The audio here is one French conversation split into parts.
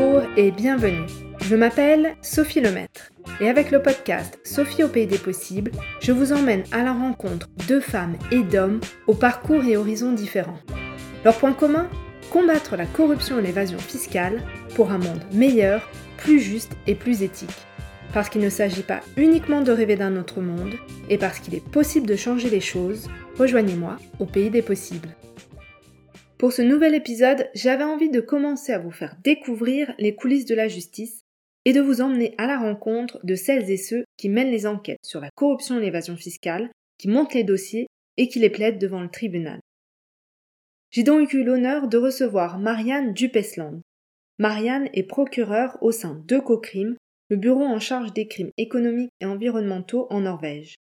Bonjour et bienvenue. Je m'appelle Sophie Lemaître et avec le podcast Sophie au pays des possibles, je vous emmène à la rencontre de femmes et d'hommes au parcours et horizons différents. Leur point commun Combattre la corruption et l'évasion fiscale pour un monde meilleur, plus juste et plus éthique. Parce qu'il ne s'agit pas uniquement de rêver d'un autre monde, et parce qu'il est possible de changer les choses, rejoignez-moi au pays des possibles. Pour ce nouvel épisode, j'avais envie de commencer à vous faire découvrir les coulisses de la justice et de vous emmener à la rencontre de celles et ceux qui mènent les enquêtes sur la corruption et l'évasion fiscale, qui montent les dossiers et qui les plaident devant le tribunal. J'ai donc eu l'honneur de recevoir Marianne Dupesland. Marianne est procureure au sein d'Ecocrime, le bureau en charge des crimes économiques et environnementaux en Norvège.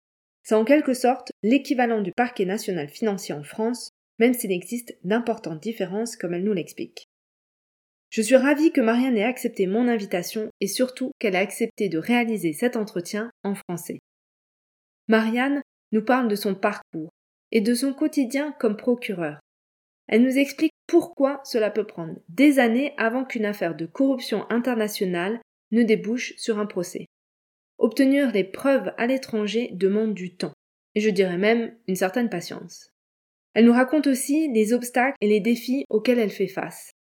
C'est en quelque sorte l'équivalent du parquet national financier en France, même s'il existe d'importantes différences comme elle nous l'explique. Je suis ravie que Marianne ait accepté mon invitation et surtout qu'elle a accepté de réaliser cet entretien en français. Marianne nous parle de son parcours et de son quotidien comme procureur. Elle nous explique pourquoi cela peut prendre des années avant qu'une affaire de corruption internationale ne débouche sur un procès. Obtenir des preuves à l'étranger demande du temps, et je dirais même une certaine patience. Elle nous raconte aussi les obstacles et les défis auxquels elle fait face.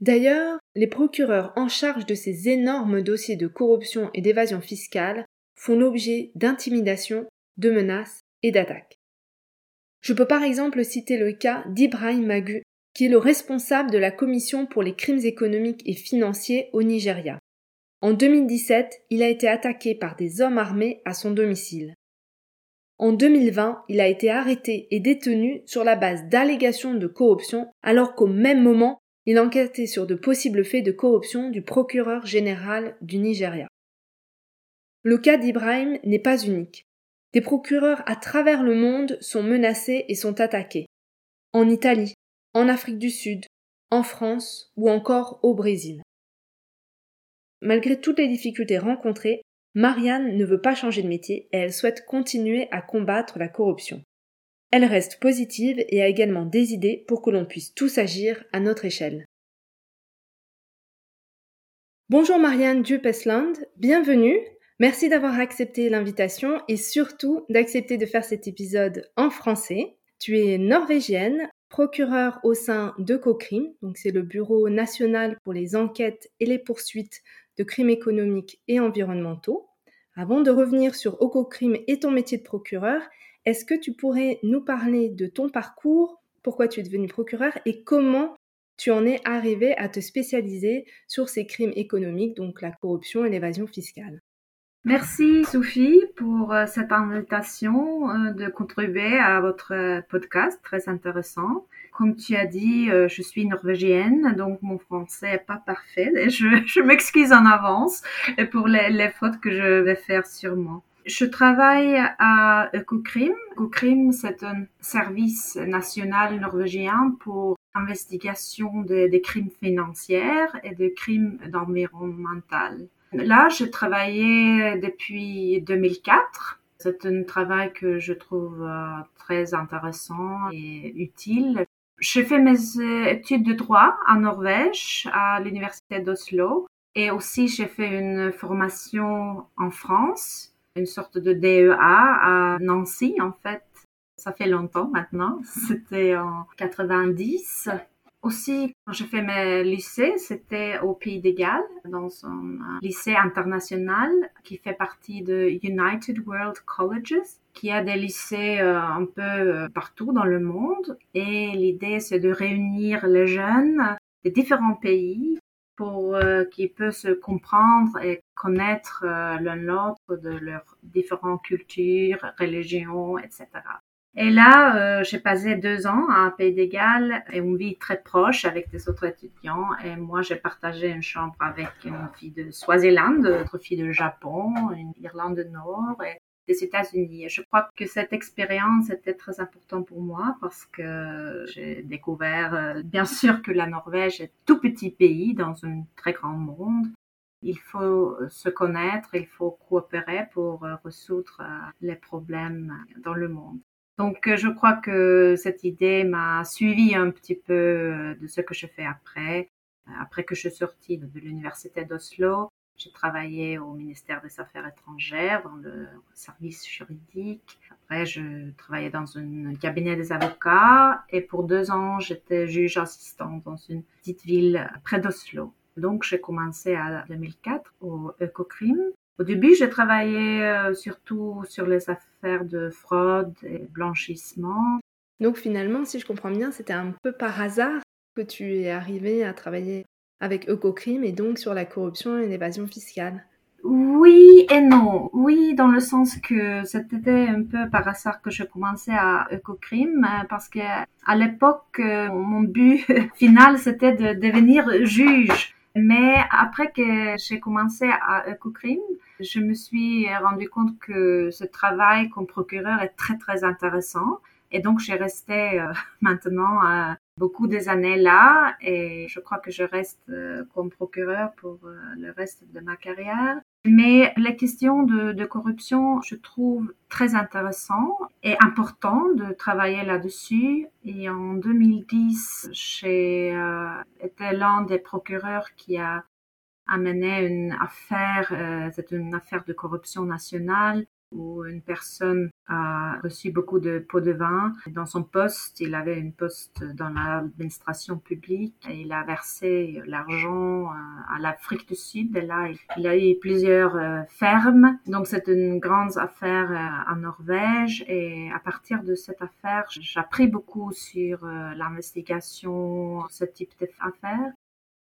D'ailleurs, les procureurs en charge de ces énormes dossiers de corruption et d'évasion fiscale font l'objet d'intimidations, de menaces et d'attaques. Je peux par exemple citer le cas d'Ibrahim Magu, qui est le responsable de la Commission pour les crimes économiques et financiers au Nigeria. En 2017, il a été attaqué par des hommes armés à son domicile. En 2020, il a été arrêté et détenu sur la base d'allégations de corruption, alors qu'au même moment, il enquêtait sur de possibles faits de corruption du procureur général du Nigeria. Le cas d'Ibrahim n'est pas unique. Des procureurs à travers le monde sont menacés et sont attaqués. En Italie, en Afrique du Sud, en France ou encore au Brésil. Malgré toutes les difficultés rencontrées, Marianne ne veut pas changer de métier et elle souhaite continuer à combattre la corruption. Elle reste positive et a également des idées pour que l'on puisse tous agir à notre échelle. Bonjour Marianne Dupesland, bienvenue. Merci d'avoir accepté l'invitation et surtout d'accepter de faire cet épisode en français. Tu es norvégienne, procureure au sein de COCRIM, donc c'est le Bureau national pour les enquêtes et les poursuites de crimes économiques et environnementaux. Avant de revenir sur Ococrime et ton métier de procureur, est-ce que tu pourrais nous parler de ton parcours, pourquoi tu es devenu procureur et comment tu en es arrivé à te spécialiser sur ces crimes économiques, donc la corruption et l'évasion fiscale? Merci Sophie pour euh, cette invitation euh, de contribuer à votre euh, podcast très intéressant. Comme tu as dit, je suis norvégienne, donc mon français est pas parfait et je, m'excuse en avance pour les, fautes que je vais faire sûrement. Je travaille à Ecocrim. Ecocrim, c'est un service national norvégien pour investigation des crimes financiers et des crimes d'environnemental. Là, j'ai travaillé depuis 2004. C'est un travail que je trouve euh, très intéressant et utile. J'ai fait mes études de droit en Norvège, à l'université d'Oslo. Et aussi, j'ai fait une formation en France, une sorte de DEA à Nancy, en fait. Ça fait longtemps maintenant. C'était en 90. Aussi, quand j'ai fait mes lycées, c'était au Pays des Galles, dans un lycée international qui fait partie de United World Colleges, qui a des lycées euh, un peu euh, partout dans le monde. Et l'idée, c'est de réunir les jeunes des différents pays pour euh, qu'ils puissent se comprendre et connaître l'un l'autre de leurs différentes cultures, religions, etc. Et là, euh, j'ai passé deux ans à Pays d'Égal et on vit très proche avec des autres étudiants. Et moi, j'ai partagé une chambre avec une fille de Swaziland, une autre fille de Japon, une Irlande Nord et des États-Unis. Et je crois que cette expérience était très importante pour moi parce que j'ai découvert, euh, bien sûr, que la Norvège est tout petit pays dans un très grand monde. Il faut se connaître, il faut coopérer pour euh, résoudre les problèmes dans le monde. Donc, euh, je crois que cette idée m'a suivi un petit peu euh, de ce que je fais après. Après que je suis sortie de l'université d'Oslo, j'ai travaillé au ministère des Affaires étrangères, dans le service juridique. Après, je travaillais dans un cabinet des avocats. Et pour deux ans, j'étais juge assistant dans une petite ville près d'Oslo. Donc, j'ai commencé en 2004 au Ecocrime. Au début, j'ai travaillé euh, surtout sur les affaires de fraude et blanchissement. Donc finalement, si je comprends bien, c'était un peu par hasard que tu es arrivé à travailler avec Ecocrime et donc sur la corruption et l'évasion fiscale. Oui et non. Oui, dans le sens que c'était un peu par hasard que je commençais à Ecocrime, parce que à l'époque, euh, mon but final, c'était de devenir juge. Mais après que j'ai commencé à Ecocrime, je me suis rendu compte que ce travail comme procureur est très très intéressant. Et donc, j'ai resté euh, maintenant euh, beaucoup des années là et je crois que je reste euh, comme procureur pour le reste de ma carrière. Mais les questions de, de, corruption, je trouve très intéressant et important de travailler là-dessus. Et en 2010, j'ai été l'un des procureurs qui a amené une affaire, c'est une affaire de corruption nationale où une personne a reçu beaucoup de pots de vin. Dans son poste, il avait une poste dans l'administration publique et il a versé l'argent euh, à l'Afrique du Sud. Et là, il a eu plusieurs euh, fermes. Donc, c'est une grande affaire euh, en Norvège. Et à partir de cette affaire, j'ai appris beaucoup sur l'investigation, ce type d'affaires.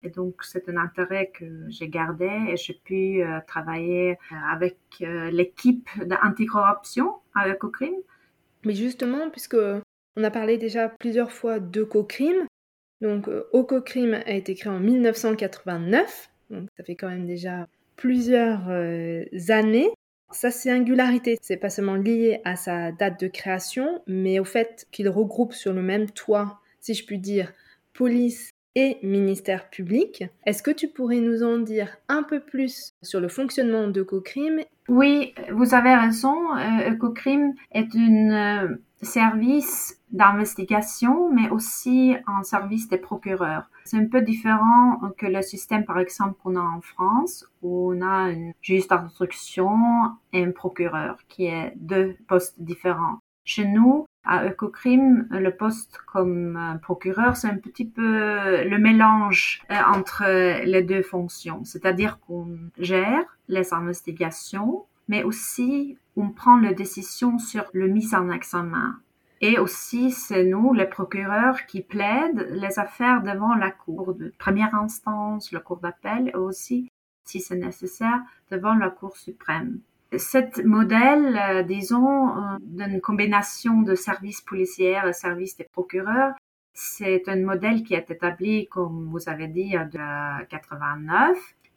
Et donc, c'est un intérêt que j'ai gardé et j'ai pu euh, travailler euh, avec euh, l'équipe d'anticorruption à Ecocrime. Mais justement, puisque on a parlé déjà plusieurs fois d'Ecocrime, donc Ecocrime a été créé en 1989, donc ça fait quand même déjà plusieurs années. Sa singularité, c'est pas seulement lié à sa date de création, mais au fait qu'il regroupe sur le même toit, si je puis dire, police et ministère public. Est-ce que tu pourrais nous en dire un peu plus sur le fonctionnement d'Ecocrime Oui, vous avez raison. Euh, Ecocrime est un euh, service d'investigation, mais aussi un service des procureurs. C'est un peu différent que le système, par exemple, qu'on a en France, où on a un juge d'instruction et un procureur, qui est deux postes différents. Chez nous, à Ecocrime, le poste comme euh, procureur, c'est un petit peu le mélange euh, entre les deux fonctions. C'est-à-dire qu'on gère les investigations, mais aussi on prend les décisions sur le mise en examen. Et aussi, c'est nous, les procureurs, qui plaident les affaires devant la Cour de première instance, la Cour d'appel, et aussi, si c'est nécessaire, devant la Cour suprême. Cet modèle, euh, disons, euh, d'une combinaison de services policiers et services des procureurs, c'est un modèle qui est établi, comme vous avez dit, de 89.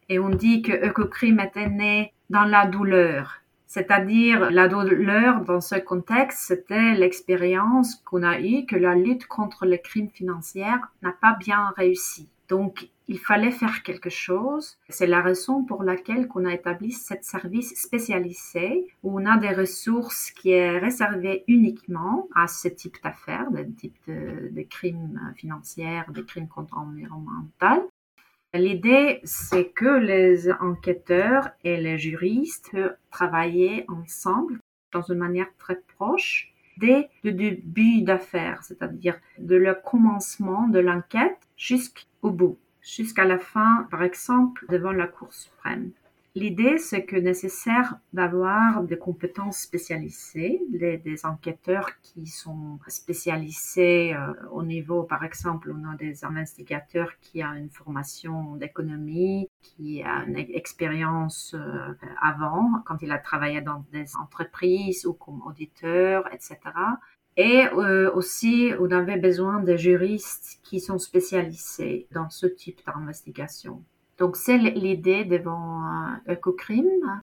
Et on dit que Ecocrime était né dans la douleur. C'est-à-dire, la douleur dans ce contexte, c'était l'expérience qu'on a eue que la lutte contre le crime financier n'a pas bien réussi. Donc, il fallait faire quelque chose. C'est la raison pour laquelle qu'on a établi ce service spécialisé où on a des ressources qui est réservées uniquement à ce type d'affaires, de type de, crimes financiers, de crimes contre environnemental. L'idée, c'est que les enquêteurs et les juristes peuvent travailler ensemble dans une manière très proche dès le début d'affaires, c'est-à-dire de le commencement de l'enquête jusqu'au bout jusqu'à la fin, par exemple, devant la Cour suprême. L'idée, c'est que nécessaire d'avoir des compétences spécialisées, des enquêteurs qui sont spécialisés euh, au niveau, par exemple, on a des investigateurs qui ont une formation d'économie, qui a une expérience euh, avant, quand il a travaillé dans des entreprises ou comme auditeur, etc. Et euh, aussi, on avait besoin de juristes qui sont spécialisés dans ce type d'investigation. Donc, c'est l'idée devant euh, Ecocrime.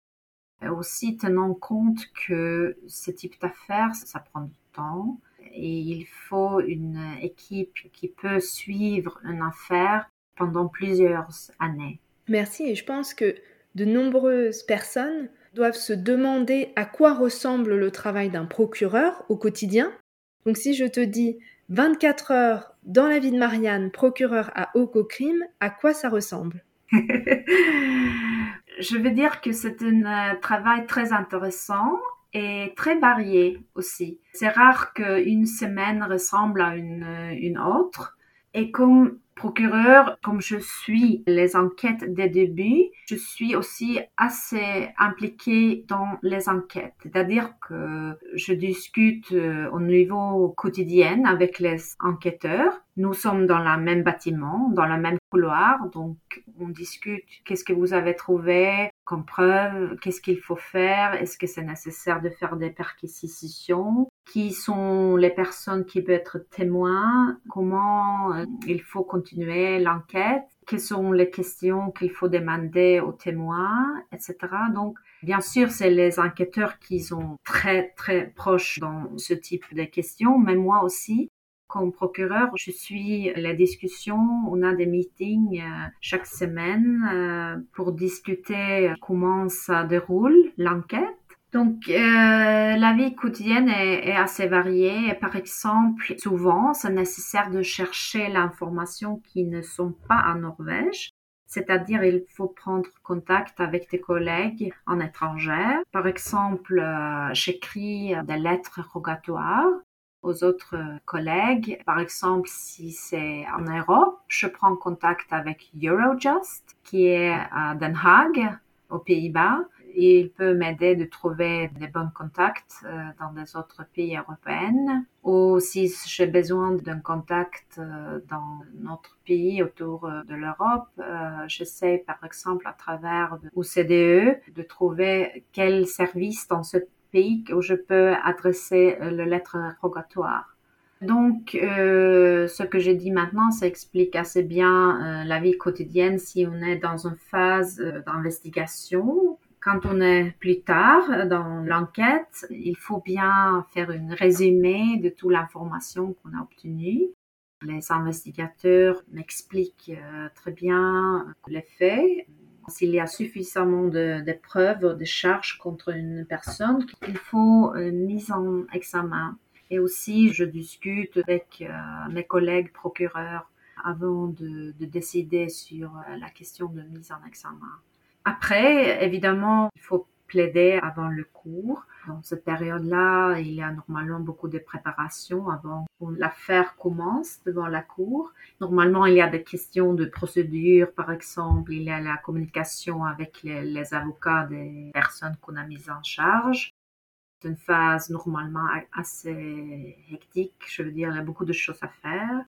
Aussi, tenant compte que ce type d'affaires, ça prend du temps et il faut une équipe qui peut suivre une affaire pendant plusieurs années. Merci et je pense que de nombreuses personnes doivent se demander à quoi ressemble le travail d'un procureur au quotidien. Donc si je te dis 24 heures dans la vie de Marianne, procureure à Ococrime, à quoi ça ressemble? Je veux dire que c'est un travail très intéressant et très varié aussi. C'est rare qu'une semaine ressemble à une, une autre. Et comme procureur, comme je suis les enquêtes des débuts, je suis aussi assez impliquée dans les enquêtes. C'est-à-dire que je discute euh, au niveau quotidien avec les enquêteurs. Nous sommes dans le même bâtiment, dans le même couloir, donc on discute qu'est-ce que vous avez trouvé comme preuve, qu'est-ce qu'il faut faire, est-ce que c'est nécessaire de faire des perquisitions, qui sont les personnes qui peuvent être témoins, comment euh, il faut continuer l'enquête, quelles sont les questions qu'il faut demander aux témoins, etc. Donc, bien sûr, c'est les enquêteurs qui sont très, très proches dans ce type de questions, mais moi aussi. Comme procureur, je suis la discussion, on a des meetings euh, chaque semaine euh, pour discuter comment ça déroule l'enquête donc, euh, la vie quotidienne est, assez variée. Par exemple, souvent, c'est nécessaire de chercher l'information qui ne sont pas en Norvège. C'est-à-dire, il faut prendre contact avec des collègues en étranger. Par exemple, euh, j'écris des lettres rogatoires aux autres collègues. Par exemple, si c'est en Europe, je prends contact avec Eurojust, qui est à Den Haag, aux Pays-Bas il peut m'aider de trouver des bons contacts euh, dans des autres pays européens. Ou si j'ai besoin d'un contact euh, dans notre pays autour euh, de l'Europe, j'essaie par exemple à travers OCDE de trouver quel service dans ce pays où je peux adresser le lettre rogatoire. Donc, ce que j'ai dit maintenant, ça explique assez bien la vie quotidienne si on est dans une phase d'investigation quand on est plus tard dans l'enquête, il faut bien faire un résumé de toute l'information qu'on a obtenue. Les investigateurs m'expliquent euh, très bien les faits. S'il y a suffisamment de, preuves, de charges contre une personne, il faut une mise en examen. Et aussi, je discute avec euh, mes collègues procureurs avant de, de décider sur euh, la question de mise en examen. Après, évidemment, il faut plaider avant le cours. Dans cette période-là, il y a normalement beaucoup de préparation avant que l'affaire commence devant la cour. Normalement, il y a des questions de procédure, par exemple, il y a la communication avec les, avocats des personnes qu'on a mises en charge. C'est une phase normalement assez hectique, je veux dire, il y a beaucoup de choses à faire.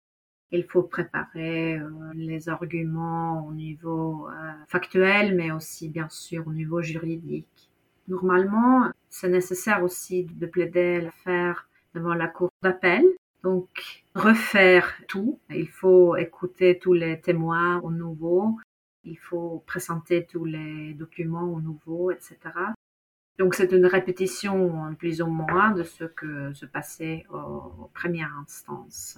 Il faut préparer euh, les arguments au niveau euh, factuel, mais aussi bien sûr au niveau juridique. Normalement, c'est nécessaire aussi de plaider l'affaire devant la cour d'appel. Donc, refaire tout. Il faut écouter tous les témoins au nouveau. Il faut présenter tous les documents au nouveau, etc. Donc, c'est une répétition plus ou moins de ce que se passait aux premières instances.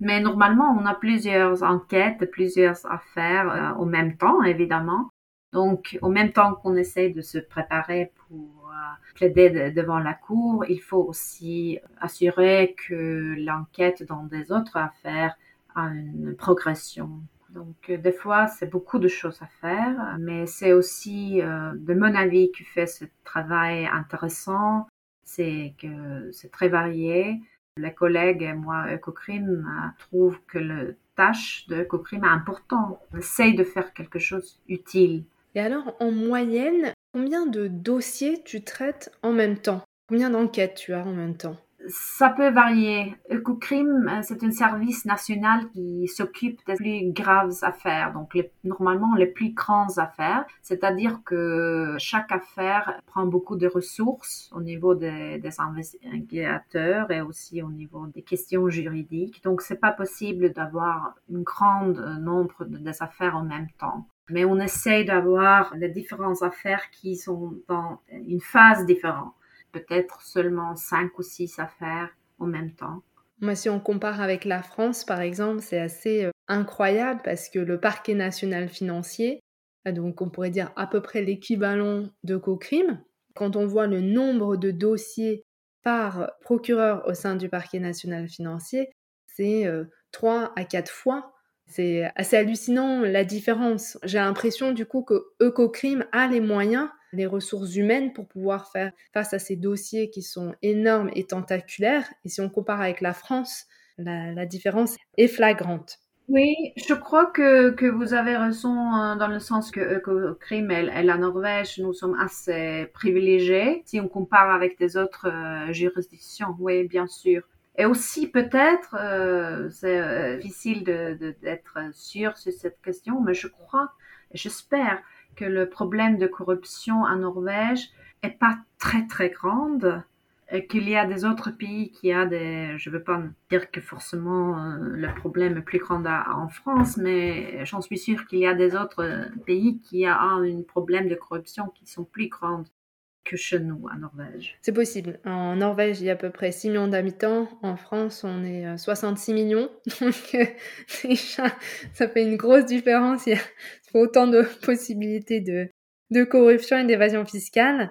Mais normalement, on a plusieurs enquêtes, plusieurs affaires euh, au même temps, évidemment. Donc, au même temps qu'on essaie de se préparer pour euh, plaider devant la cour, il faut aussi assurer que l'enquête dans des autres affaires a une progression. Donc, euh, des fois, c'est beaucoup de choses à faire, mais c'est aussi, de mon avis, qui fait ce travail intéressant. C'est que c'est très varié les collègues et moi, EcoCrim, euh, trouvent que le tâche de est important. On essaye de faire quelque chose utile. Et alors, en moyenne, combien de dossiers tu traites en même temps? Combien d'enquêtes tu as en même temps? Ça peut varier. EcoCrim, euh, c'est un service national qui s'occupe des plus graves affaires, donc normalement les plus grandes affaires. C'est-à-dire que chaque affaire prend beaucoup de ressources au niveau des, des investigateurs et aussi au niveau des questions juridiques. Donc c'est pas possible d'avoir un grand nombre de, des affaires en même temps mais on essaye d'avoir les différentes affaires qui sont dans une phase différente peut-être seulement cinq ou six affaires en même temps. Moi, si on compare avec la France, par exemple, c'est assez euh, incroyable parce que le parquet national financier, euh, donc on pourrait dire à peu près l'équivalent de CoCrime, quand on voit le nombre de dossiers par procureur au sein du parquet national financier, c'est trois à quatre fois. C'est assez hallucinant la différence. J'ai l'impression du coup que Ecocrime a les moyens, les ressources humaines pour pouvoir faire face à ces dossiers qui sont énormes et tentaculaires. Et si on compare avec la France, la, différence est flagrante. Oui, je crois que, que vous avez raison euh, dans le sens que Ecocrime et, et la Norvège, nous sommes assez privilégiés si on compare avec des autres euh, juridictions. Oui, bien sûr. Et aussi peut-être, euh, c'est euh, difficile d'être sûr sur cette question, mais je crois j'espère que le problème de corruption en Norvège est pas très très grande et qu'il y a des autres pays qui a des, je veux pas dire que forcément euh, le problème est plus grand en France, mais j'en suis sûre qu'il y a des autres pays qui ont un problème de corruption qui sont plus grands nous, en Norvège. C'est possible. En Norvège, il y a à peu près 6 millions d'habitants. En France, on est 66 euh, millions. Donc, euh, ça fait une grosse différence. Il y a autant de possibilités de, de corruption et d'évasion fiscale.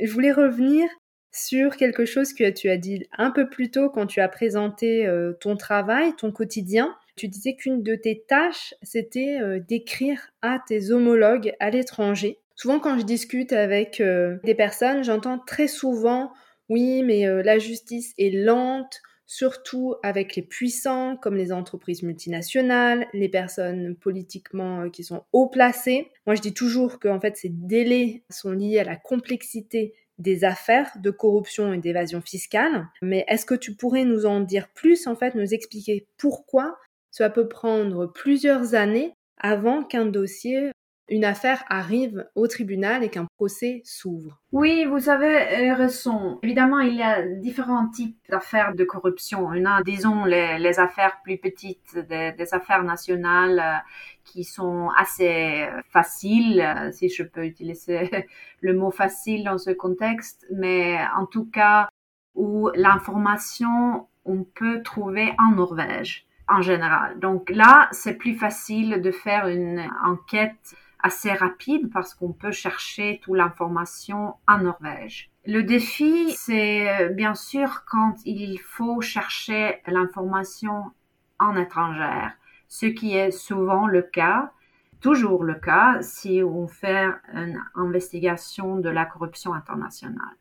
Je voulais revenir sur quelque chose que tu as dit un peu plus tôt quand tu as présenté euh, ton travail, ton quotidien. Tu disais qu'une de tes tâches, c'était d'écrire à tes homologues à l'étranger Souvent, quand je discute avec euh, des personnes, j'entends très souvent oui, mais euh, la justice est lente, surtout avec les puissants comme les entreprises multinationales, les personnes politiquement euh, qui sont haut placées. Moi, je dis toujours que en fait, ces délais sont liés à la complexité des affaires de corruption et d'évasion fiscale. Mais est-ce que tu pourrais nous en dire plus, en fait, nous expliquer pourquoi? Cela peut prendre plusieurs années avant qu'un dossier une affaire arrive au tribunal et qu'un procès s'ouvre. Oui, vous avez euh, raison. Évidemment, il y a différents types d'affaires de corruption. Y a, disons, les, affaires plus petites, des, affaires nationales euh, qui sont assez euh, faciles, si je peux utiliser le mot facile dans ce contexte, mais en tout cas où l'information, on peut trouver en Norvège en général. Donc là, c'est plus facile de faire une enquête assez rapide parce qu'on peut chercher toute l'information en Norvège. Le défi, c'est euh, bien sûr quand il faut chercher l'information en étrangère, ce qui est souvent le cas, toujours le cas si on fait une investigation de la corruption internationale.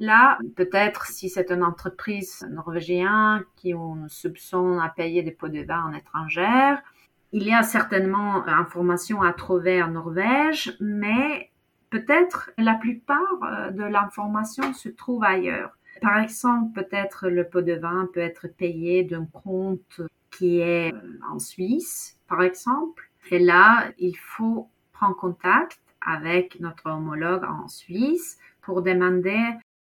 Là, peut-être si c'est une entreprise norvégienne qui ont soupçon à payer des pots de vin en étrangère, il y a certainement informations à trouver en Norvège, mais peut-être la plupart euh, de l'information se trouve ailleurs. Par exemple, peut-être le pot de vin peut être payé d'un compte qui est euh, en Suisse, par exemple. Et là, il faut prendre contact avec notre homologue en Suisse pour demander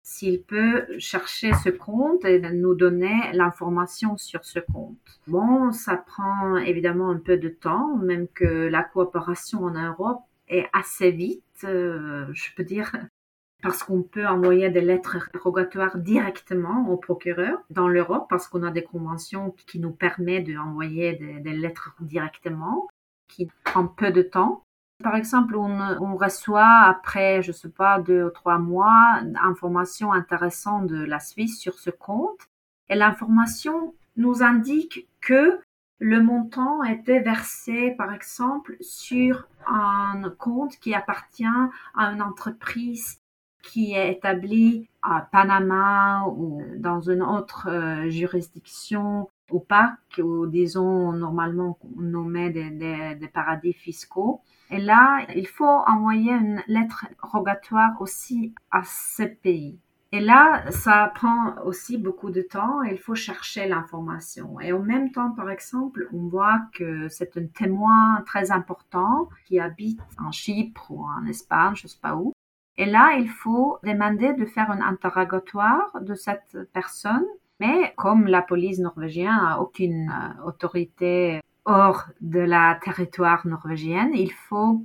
s'il peut chercher ce compte et nous donner l'information sur ce compte. Bon, ça prend évidemment un peu de temps, même que la coopération en Europe est assez vite, euh, je peux dire, parce qu'on peut envoyer des lettres rogatoires directement au procureur dans l'Europe, parce qu'on a des conventions qui nous permettent d'envoyer des, des lettres directement, qui prend peu de temps. Par exemple, on, reçoit après, je sais pas, deux ou trois mois, information intéressante de la Suisse sur ce compte. Et l'information nous indique que le montant était versé, par exemple, sur un compte qui appartient à une entreprise qui est établie à Panama ou dans une autre euh, juridiction opaque ou disons normalement nommé des, des paradis fiscaux. Et là, il faut envoyer une lettre rogatoire aussi à ce pays. Et là, ça prend aussi beaucoup de temps il faut chercher l'information. Et en même temps, par exemple, on voit que c'est un témoin très important qui habite en Chypre ou en Espagne, je sais pas où. Et là, il faut demander de faire un interrogatoire de cette personne. Mais comme la police norvégienne a aucune euh, autorité hors de la territoire norvégienne, il faut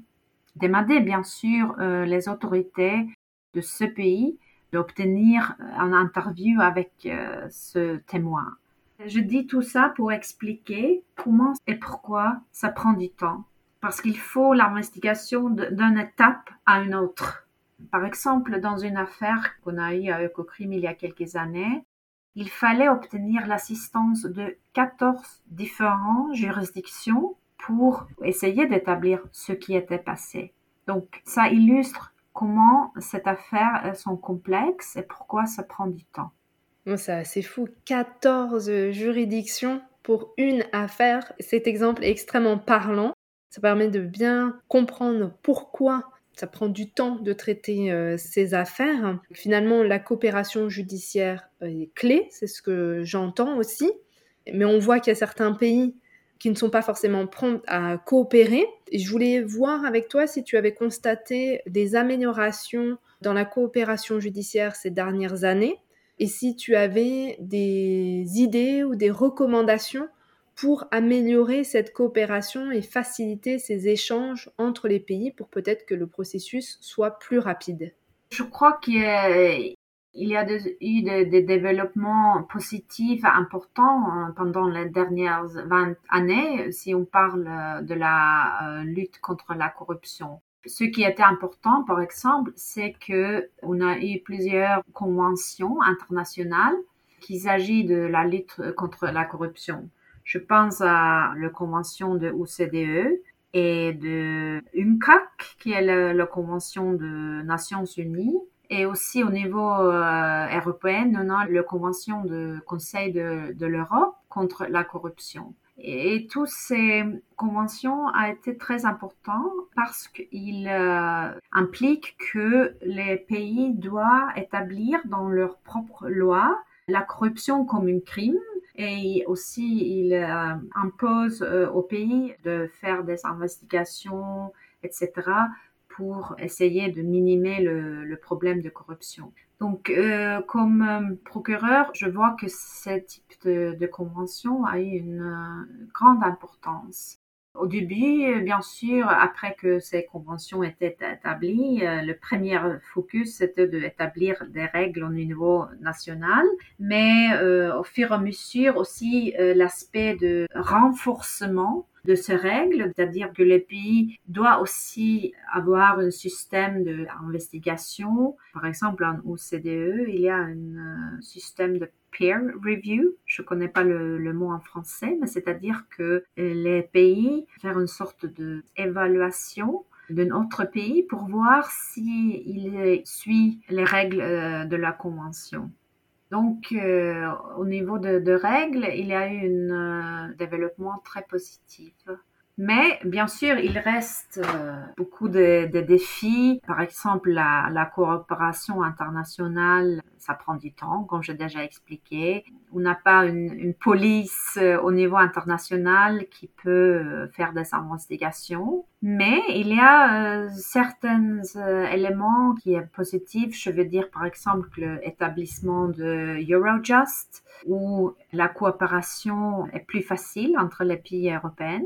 demander bien sûr euh, les autorités de ce pays d'obtenir un interview avec euh, ce témoin. Je dis tout ça pour expliquer comment et pourquoi ça prend du temps. Parce qu'il faut l'investigation d'une étape à une autre. Par exemple, dans une affaire qu'on a eue à Ecocrime il y a quelques années, il fallait obtenir l'assistance de 14 différentes juridictions pour essayer d'établir ce qui était passé. Donc, ça illustre comment cette affaire sont complexes et pourquoi ça prend du temps. c'est assez fou. 14 juridictions pour une affaire. Cet exemple est extrêmement parlant. Ça permet de bien comprendre pourquoi ça prend du temps de traiter euh, ces affaires. Finalement, la coopération judiciaire est clé, c'est ce que j'entends aussi. Mais on voit qu'il y a certains pays qui ne sont pas forcément prompts à coopérer. Et je voulais voir avec toi si tu avais constaté des améliorations dans la coopération judiciaire ces dernières années et si tu avais des idées ou des recommandations pour améliorer cette coopération et faciliter ces échanges entre les pays pour peut-être que le processus soit plus rapide Je crois qu'il y a, eu des, développements positifs importants hein, pendant les dernières 20 années si on parle de la euh, lutte contre la corruption. Ce qui était important, par exemple, c'est que on a eu plusieurs conventions internationales qui s'agit de la lutte contre la corruption. Je pense à la convention de OCDE et de UNCAC, qui est la, convention de Nations Unies. Et aussi au niveau euh, européen, on a la convention de Conseil de, l'Europe contre la corruption. Et, toutes ces conventions ont été très importantes parce qu'ils euh, impliquent que les pays doivent établir dans leurs propres lois la corruption comme un crime et aussi il euh, impose euh, au pays de faire des investigations, etc., pour essayer de minimer le, problème de corruption. Donc, euh, comme procureur, je vois que ce type de, de convention a eu une grande importance. Au début, bien sûr, après que ces conventions étaient établies, euh, le premier focus c'était d'établir des règles au niveau national, mais euh, au fur et à mesure aussi euh, l'aspect de renforcement de ces règles, c'est-à-dire que le pays doit aussi avoir un système d'investigation. Par exemple, en OCDE, il y a un système de peer review. Je connais pas le, mot en français, mais c'est-à-dire que les pays font une sorte d'évaluation d'un autre pays pour voir s'il suit les règles euh, de la convention. Donc, euh, au niveau de, règles, il y a eu un euh, développement très positif. Mais bien sûr, il reste euh, beaucoup de, défis. Par exemple, la, coopération internationale, ça prend du temps, comme j'ai déjà expliqué. On n'a pas une, police euh, au niveau international qui peut euh, faire des investigations. Mais il y a certains éléments qui sont positifs. Je veux dire, par exemple, l'établissement de Eurojust, où la coopération est plus facile entre les pays européens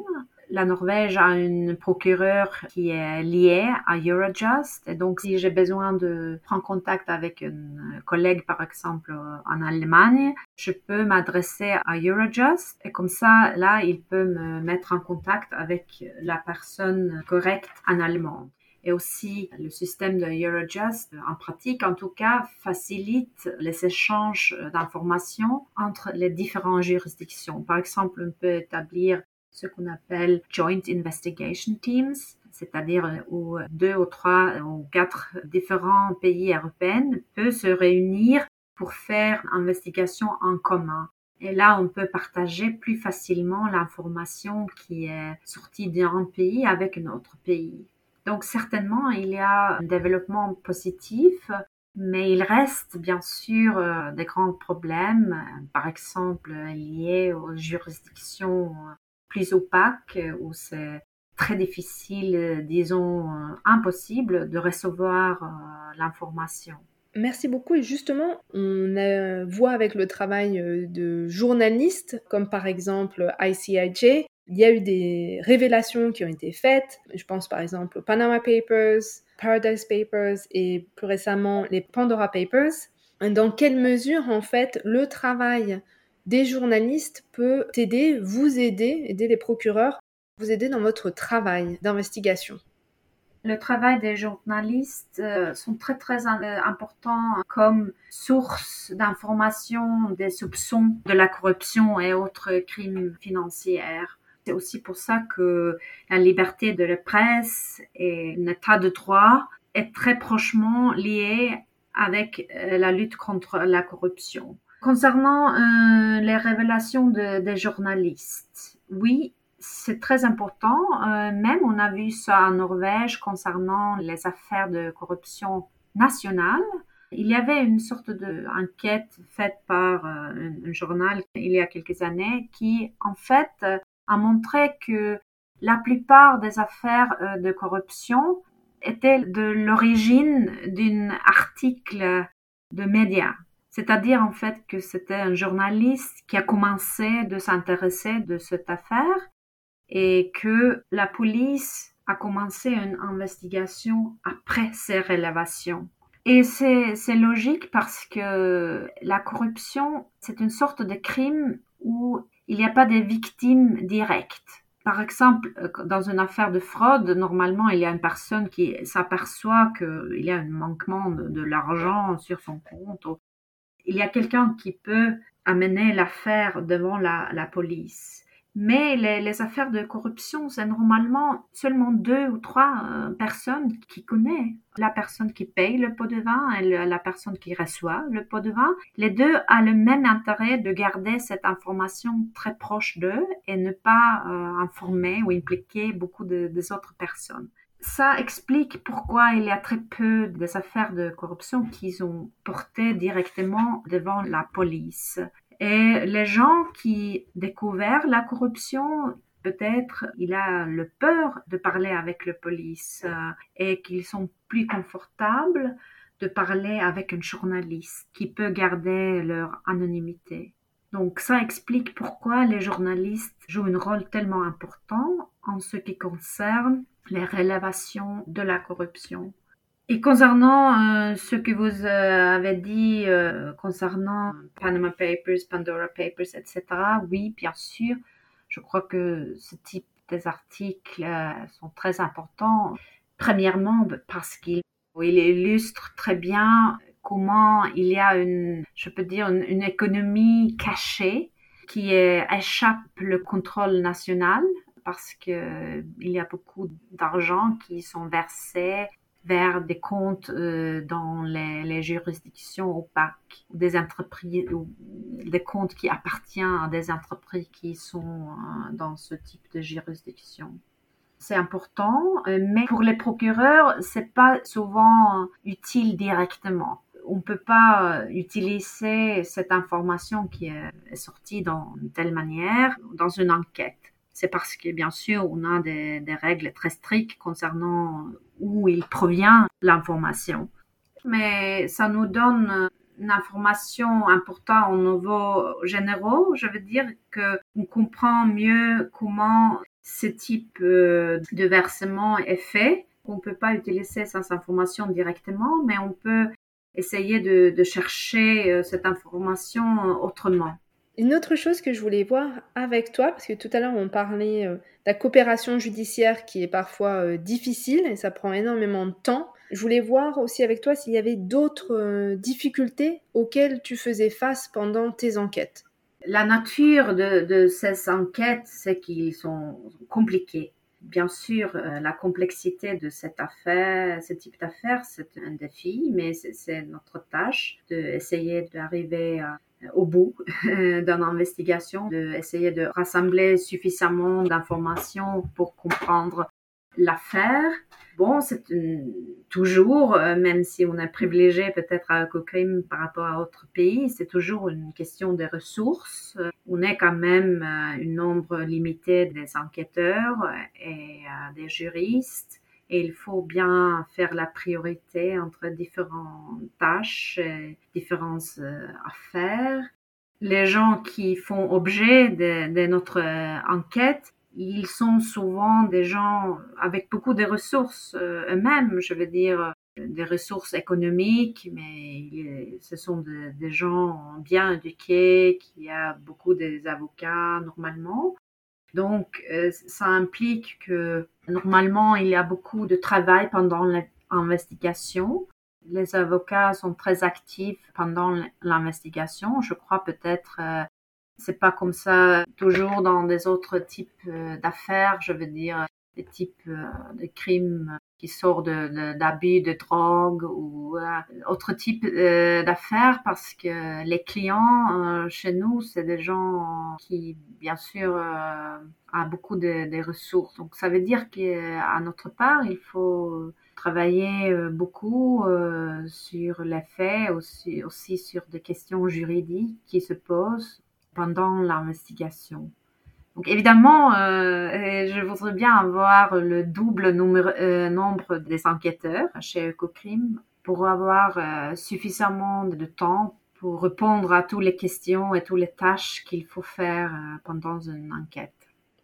la Norvège a une procureure qui est liée à Eurojust. Et donc, si j'ai besoin de prendre contact avec un collègue, par exemple, en Allemagne, je peux m'adresser à Eurojust. Et comme ça, là, il peut me mettre en contact avec la personne correcte en allemand. Et aussi, le système de Eurojust, en pratique en tout cas, facilite les échanges d'informations entre les différentes juridictions. Par exemple, on peut établir ce qu'on appelle Joint Investigation Teams, c'est-à-dire où deux ou trois ou quatre différents pays européens peuvent se réunir pour faire une investigation en commun. Et là, on peut partager plus facilement l'information qui est sortie d'un pays avec un autre pays. Donc certainement, il y a un développement positif, mais il reste bien sûr euh, des grands problèmes, par exemple liés aux juridictions plus opaque, où c'est très difficile, euh, disons euh, impossible de recevoir euh, l'information. Merci beaucoup. Et justement, on voit avec le travail de journalistes, comme par exemple ICIJ, il y a eu des révélations qui ont été faites. Je pense par exemple aux Panama Papers, Paradise Papers et plus récemment les Pandora Papers. Dans quelle mesure, en fait, le travail des journalistes peut t'aider, vous aider, aider les procureurs, vous aider dans votre travail d'investigation Le travail des journalistes euh, sont très très euh, importants comme source d'information des soupçons de la corruption et autres crimes financiers. C'est aussi pour ça que la liberté de la presse et l'état de droit est très prochement lié avec euh, la lutte contre la corruption. Concernant euh, les révélations de, des journalistes, oui, c'est très important. Euh, même on a vu ça en Norvège concernant les affaires de corruption nationale. Il y avait une sorte d'enquête faite par un, un, journal il y a quelques années qui, en fait, a montré que la plupart des affaires de corruption était de l'origine d'un article de médias. C'est-à-dire en fait que c'était un journaliste qui a commencé de s'intéresser de cette affaire et que la police a commencé une investigation après ces révélations. Et c'est logique parce que la corruption, c'est une sorte de crime où il n'y a pas de victimes directes. Par exemple, euh, dans une affaire de fraude, normalement, il y a une personne qui s'aperçoit qu'il y a un manquement de, l'argent sur son compte. Il y a quelqu'un qui peut amener l'affaire devant la police. Mais les, affaires de corruption, c'est normalement seulement deux ou trois euh, personnes qui connaissent. La personne qui paye le pot de vin et la personne qui reçoit le pot de vin. Les deux ont le même intérêt de garder cette information très proche d'eux et ne pas euh, informer ou impliquer beaucoup de, des autres personnes. Ça explique pourquoi il y a très peu des affaires de corruption qui sont portées directement devant la police. Et les gens qui découvrent la corruption, peut-être il a le peur de parler avec la police euh, et qu'ils sont plus confortables de parler avec un journaliste qui peut garder leur anonymité. Donc ça explique pourquoi les journalistes jouent un rôle tellement important en ce qui concerne les révélations de la corruption. Et concernant euh, ce que vous euh, avez dit euh, concernant Panama Papers, Pandora Papers, etc., oui, bien sûr, je crois que ce type des articles sont très importants. Premièrement, parce qu'il illustre très bien comment il y a une, je peux dire, une, économie cachée qui échappe le contrôle national parce qu'il y a beaucoup d'argent qui sont versés vers des comptes euh, dans les, juridictions opaques, des entreprises ou comptes qui appartiennent à des entreprises qui sont euh, dans ce type de juridiction. C'est important, euh, mais pour les procureurs, c'est pas souvent utile directement. On peut pas utiliser cette information qui est sortie dans telle manière dans une enquête c'est parce que bien sûr on a des, règles très strictes concernant où il provient l'information. Mais ça nous donne une information importante au niveau généraux. Je veux dire qu'on comprend mieux comment ce type euh, de versement est fait. On ne peut pas utiliser cette information directement, mais on peut essayer de chercher euh, cette information autrement. Une autre chose que je voulais voir avec toi, parce que tout à l'heure on parlait euh, de la coopération judiciaire qui est parfois euh, difficile et ça prend énormément de temps. Je voulais voir aussi avec toi s'il y avait d'autres euh, difficultés auxquelles tu faisais face pendant tes enquêtes. La nature de, ces enquêtes, c'est qu'ils sont compliqués. Bien sûr, la complexité de cette affaire, ce type d'affaire, c'est un défi, mais c'est notre tâche d'essayer d'arriver à au bout d'une investigation, d'essayer de rassembler suffisamment d'informations pour comprendre l'affaire. Bon, c'est toujours, euh, même si on est privilégié peut-être à crime par rapport à d'autres pays, c'est toujours une question des ressources. On est quand même euh, un nombre limité des enquêteurs et euh, des juristes il faut bien faire la priorité entre différentes tâches, et différentes euh, affaires. Les gens qui font objet de, notre euh, enquête, ils sont souvent des gens avec beaucoup de ressources euh, eux-mêmes, je veux dire des ressources économiques, mais ce sont des gens bien éduqués, qui a beaucoup d'avocats normalement. Donc, euh, ça implique que normalement, il y a beaucoup de travail pendant l'investigation. Les avocats sont très actifs pendant l'investigation. Je crois peut-être euh, c'est pas comme ça toujours dans des autres types euh, d'affaires. Je veux dire des types de crimes qui sortent d'abus de, de, drogue ou autre type d'affaires parce que les clients chez nous, c'est des gens qui, bien sûr, ont beaucoup de, de, ressources. Donc, ça veut dire qu'à notre part, il faut travailler euh, beaucoup euh, sur les faits, aussi, aussi sur des questions juridiques qui se posent pendant l'investigation. Évidemment, euh, je voudrais bien avoir le double nombre des enquêteurs chez Ecocrime pour avoir suffisamment de temps pour répondre à toutes les questions et toutes les tâches qu'il faut faire pendant une enquête.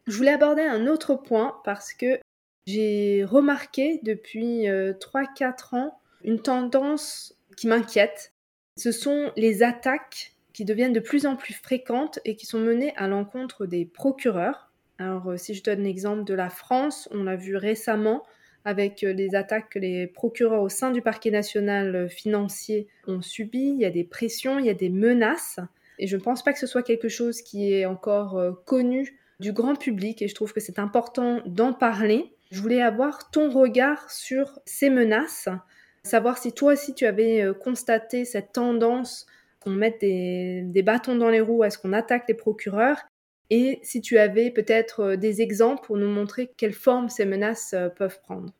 Je voulais aborder un autre point parce que j'ai remarqué depuis 3-4 euh, ans une tendance qui m'inquiète. Ce sont les attaques qui deviennent de plus en plus fréquentes et qui sont menées à l'encontre des procureurs. Alors euh, si je donne l'exemple de la France, on l'a vu récemment avec euh, les attaques que les procureurs au sein du parquet national financier ont subies. Il y a des pressions, il y a des menaces. Et je ne pense pas que ce soit quelque chose qui est encore connu du grand public et je trouve que c'est important d'en parler je voulais avoir ton regard sur ces menaces, savoir si toi aussi tu avais euh, constaté cette tendance qu'on mette des, bâtons dans les roues à ce qu'on attaque les procureurs et si tu avais peut-être euh, des exemples pour nous montrer quelle forme ces menaces euh, peuvent prendre.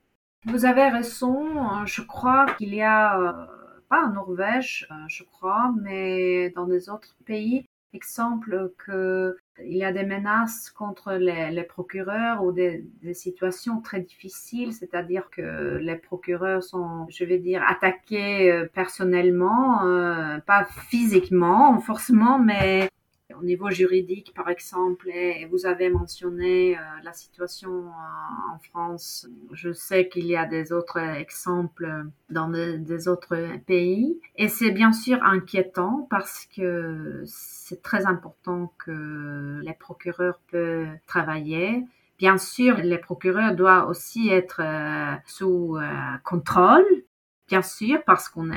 Vous avez raison, je crois qu'il y a, pas en Norvège, je crois, mais dans des autres pays, exemple que il y a des menaces contre les, procureurs ou des, situations très difficiles, c'est-à-dire que les procureurs sont, je vais dire, attaqués euh, personnellement, euh, pas physiquement forcément, mais au niveau juridique, par exemple, et vous avez mentionné euh, la situation en France. Je sais qu'il y a des autres exemples dans des autres pays. Et c'est bien sûr inquiétant parce que c'est très important que les procureurs peuvent travailler. Bien sûr, les procureurs doivent aussi être euh, sous euh, contrôle, bien sûr, parce qu'on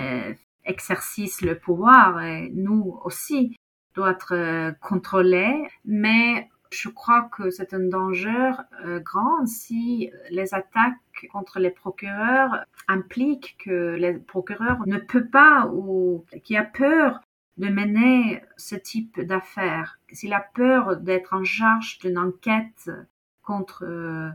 exerce le pouvoir et nous aussi être euh, contrôlé, mais je crois que c'est un danger euh, grand si les attaques contre les procureurs impliquent que les procureurs ne peut pas ou qui a peur de mener ce type d'affaires, s'il a peur d'être en charge d'une enquête contre euh,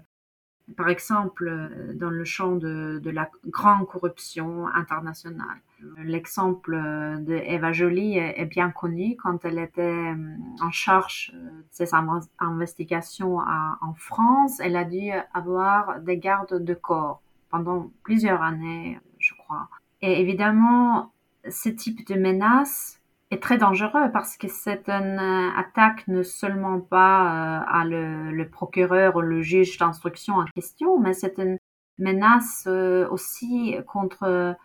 par exemple euh, dans le champ de, la grande corruption internationale. L'exemple de Eva Joly est, bien connu quand elle était euh, en charge euh, de ces investigations en France. Elle a dû avoir des gardes de corps pendant plusieurs années, je crois. Et évidemment, ce type de menace est très dangereux parce que c'est une euh, attaque ne seulement pas euh, à le, procureur ou le juge d'instruction en question, mais c'est une menace euh, aussi contre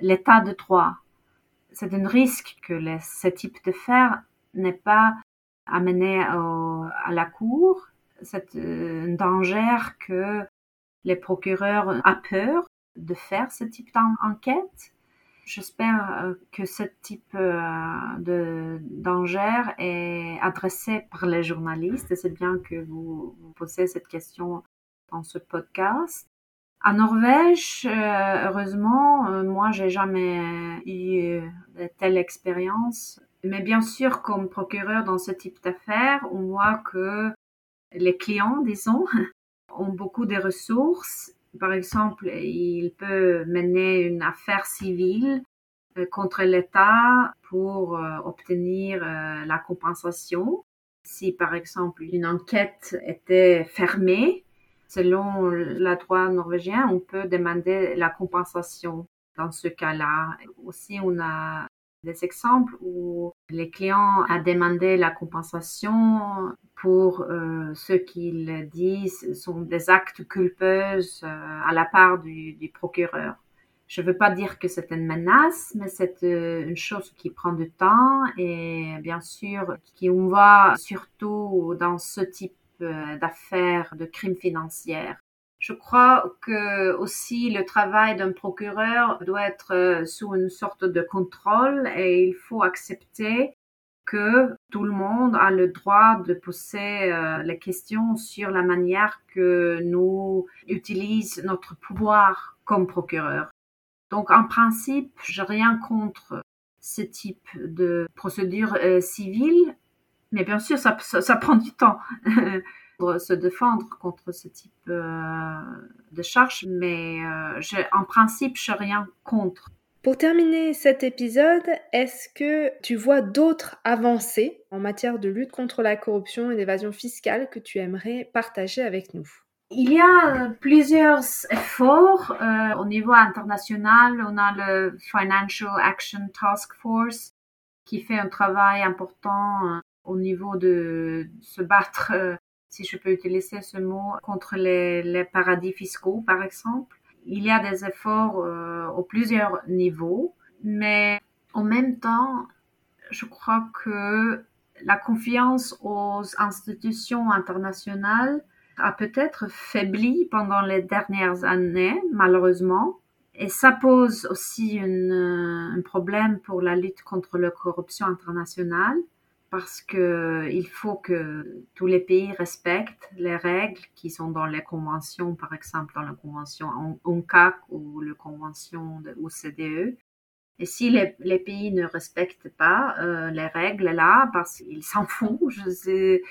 l'état de droit. C'est un risque que ce type fait n'est pas amené à la cour. C'est un danger que les procureurs ont peur de faire ce type d'enquête J'espère euh, que ce type euh, de danger est adressé par les journalistes c'est bien que vous, vous posez cette question dans ce podcast. En Norvège, euh, heureusement, moi, j'ai jamais eu de telle expérience. Mais bien sûr, comme procureur dans ce type d'affaires, on voit que les clients, disons, ont beaucoup de ressources par exemple, il peut mener une affaire civile euh, contre l'État pour euh, obtenir euh, la compensation. Si, par exemple, une enquête était fermée, selon le droit norvégien, on peut demander la compensation dans ce cas-là. Aussi, on a des exemples où les clients ont demandé la compensation pour euh, ce qu'ils disent sont des actes culpeux euh, à la part du, procureur. Je ne veux pas dire que c'est une menace, mais c'est euh, une chose qui prend du temps et bien sûr qui on voit surtout dans ce type d'affaires, de crimes financiers. Je crois que aussi le travail d'un procureur doit être euh, sous une sorte de contrôle et il faut accepter que tout le monde a le droit de poser euh, les questions sur la manière que nous utilisons notre pouvoir comme procureur. Donc, en principe, je rien contre ce type de procédure euh, civile, mais bien sûr, ça, prend du temps pour se défendre contre ce type euh, de charge, mais en principe, je rien contre. Pour terminer cet épisode, est-ce que tu vois d'autres avancées en matière de lutte contre la corruption et l'évasion fiscale que tu aimerais partager avec nous? Il y a plusieurs efforts euh, au niveau international. On a le Financial Action Task Force qui fait un travail important euh, au niveau de se battre, euh, si je peux utiliser ce mot, contre les, paradis fiscaux, par exemple il y a des efforts euh, au plusieurs niveaux, mais en même temps, je crois que la confiance aux institutions internationales a peut-être faibli pendant les dernières années, malheureusement. Et ça pose aussi un problème pour la lutte contre la corruption internationale parce que il faut que tous les pays respectent les règles qui sont dans les conventions, par exemple dans la convention UNCAC ou la convention de OCDE. Et si les, pays ne respectent pas euh, les règles là, parce qu'ils s'en foutent, je sais,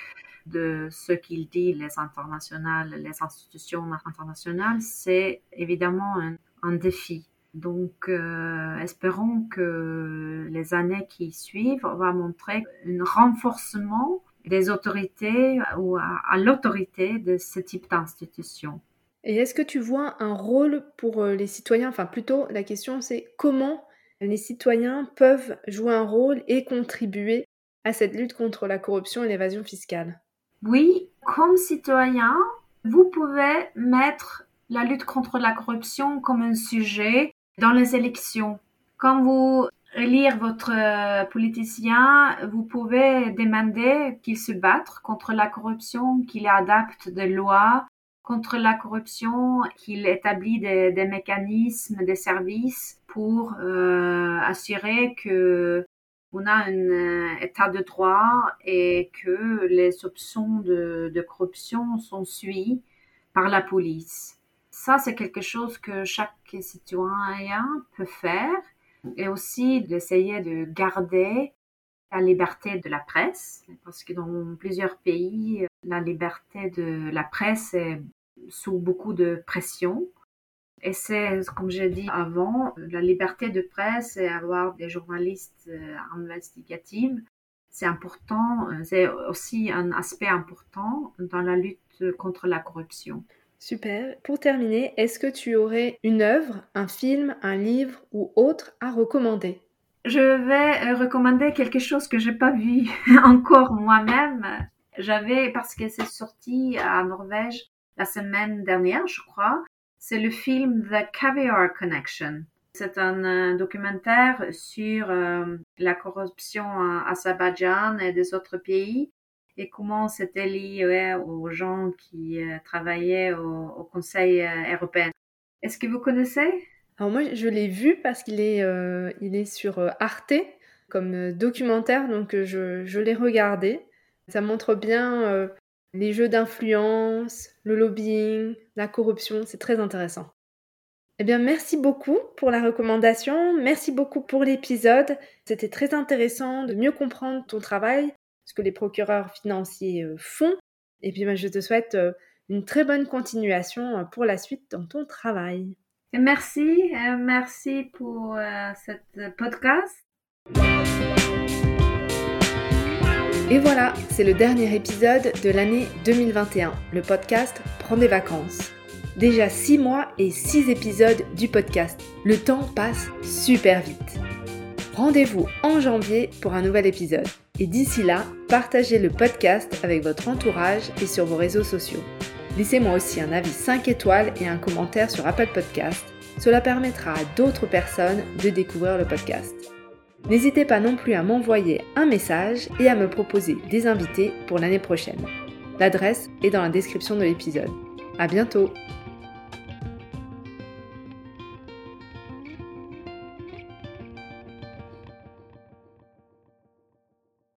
de ce qu'ils disent les internationales, les institutions internationales, c'est évidemment un défi. Donc, euh, espérons que les années qui suivent vont montrer un renforcement des autorités ou à, l'autorité de ce type d'institution. Et est-ce que tu vois un rôle pour euh, les citoyens? Enfin, plutôt, la question c'est comment les citoyens peuvent jouer un rôle et contribuer à cette lutte contre la corruption et l'évasion fiscale? Oui, comme citoyen, vous pouvez mettre la lutte contre la corruption comme un sujet dans les élections. Quand vous élire votre euh, politicien, vous pouvez demander qu'il se batte contre la corruption, qu'il adapte des lois contre la corruption, qu'il établit des, mécanismes, des services pour euh, assurer que on a un euh, état de droit et que les options de, de corruption sont suivies par la police ça, c'est quelque chose que chaque citoyen peut faire et aussi d'essayer de garder la liberté de la presse, parce que dans plusieurs pays, la liberté de la presse est sous beaucoup de pression. Et c'est, comme j'ai dit avant, la liberté de presse et avoir des journalistes euh, investigatifs, c'est important, euh, c'est aussi un aspect important dans la lutte contre la corruption. Super. Pour terminer, est-ce que tu aurais une œuvre, un film, un livre ou autre à recommander? Je vais euh, recommander quelque chose que j'ai pas vu encore moi-même. J'avais parce que c'est sorti à Norvège la semaine dernière, je crois. C'est le film The Caviar Connection. C'est un euh, documentaire sur euh, la corruption à Azerbaïdjan et des autres pays et comment c'était lié aux gens qui euh, travaillaient au, Conseil euh, européen. Est-ce que vous connaissez? Alors moi, je l'ai vu parce qu'il est, euh, il est sur Arte comme documentaire, donc je, je l'ai regardé. Ça montre bien les jeux d'influence, le lobbying, la corruption, c'est très intéressant. Eh bien, merci beaucoup pour la recommandation, merci beaucoup pour l'épisode. C'était très intéressant de mieux comprendre ton travail ce que les procureurs financiers euh, font. Et puis, ben, je te souhaite euh, une très bonne continuation euh, pour la suite dans ton travail. Merci, merci pour cette podcast. Et voilà, c'est le dernier épisode de l'année 2021. Le podcast prend des vacances. Déjà 6 mois et 6 épisodes du podcast. Le temps passe super vite. Rendez-vous en janvier pour un nouvel épisode. Et d'ici là, partagez le podcast avec votre entourage et sur vos réseaux sociaux. Laissez-moi aussi un avis 5 étoiles et un commentaire sur Apple Podcast. Cela permettra à d'autres personnes de découvrir le podcast. N'hésitez pas non plus à m'envoyer un message et à me proposer des invités pour l'année prochaine. L'adresse est dans la description de l'épisode. À bientôt!